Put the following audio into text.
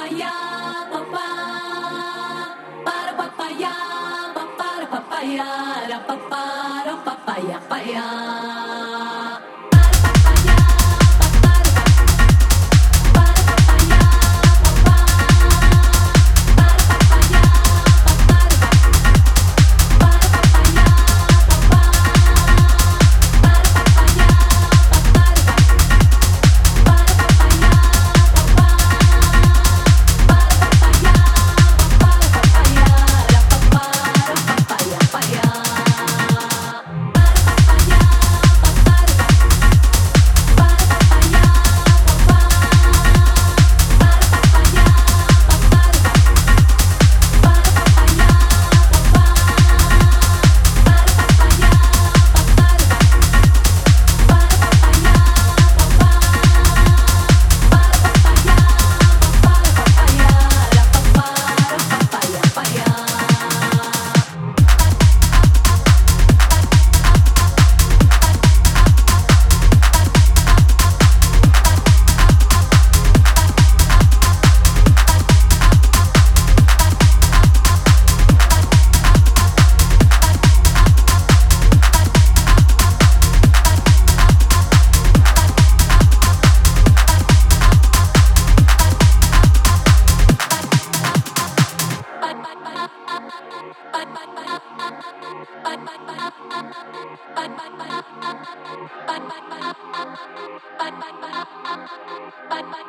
papaya, papaya, papaya, para papaya, papaya. Bye.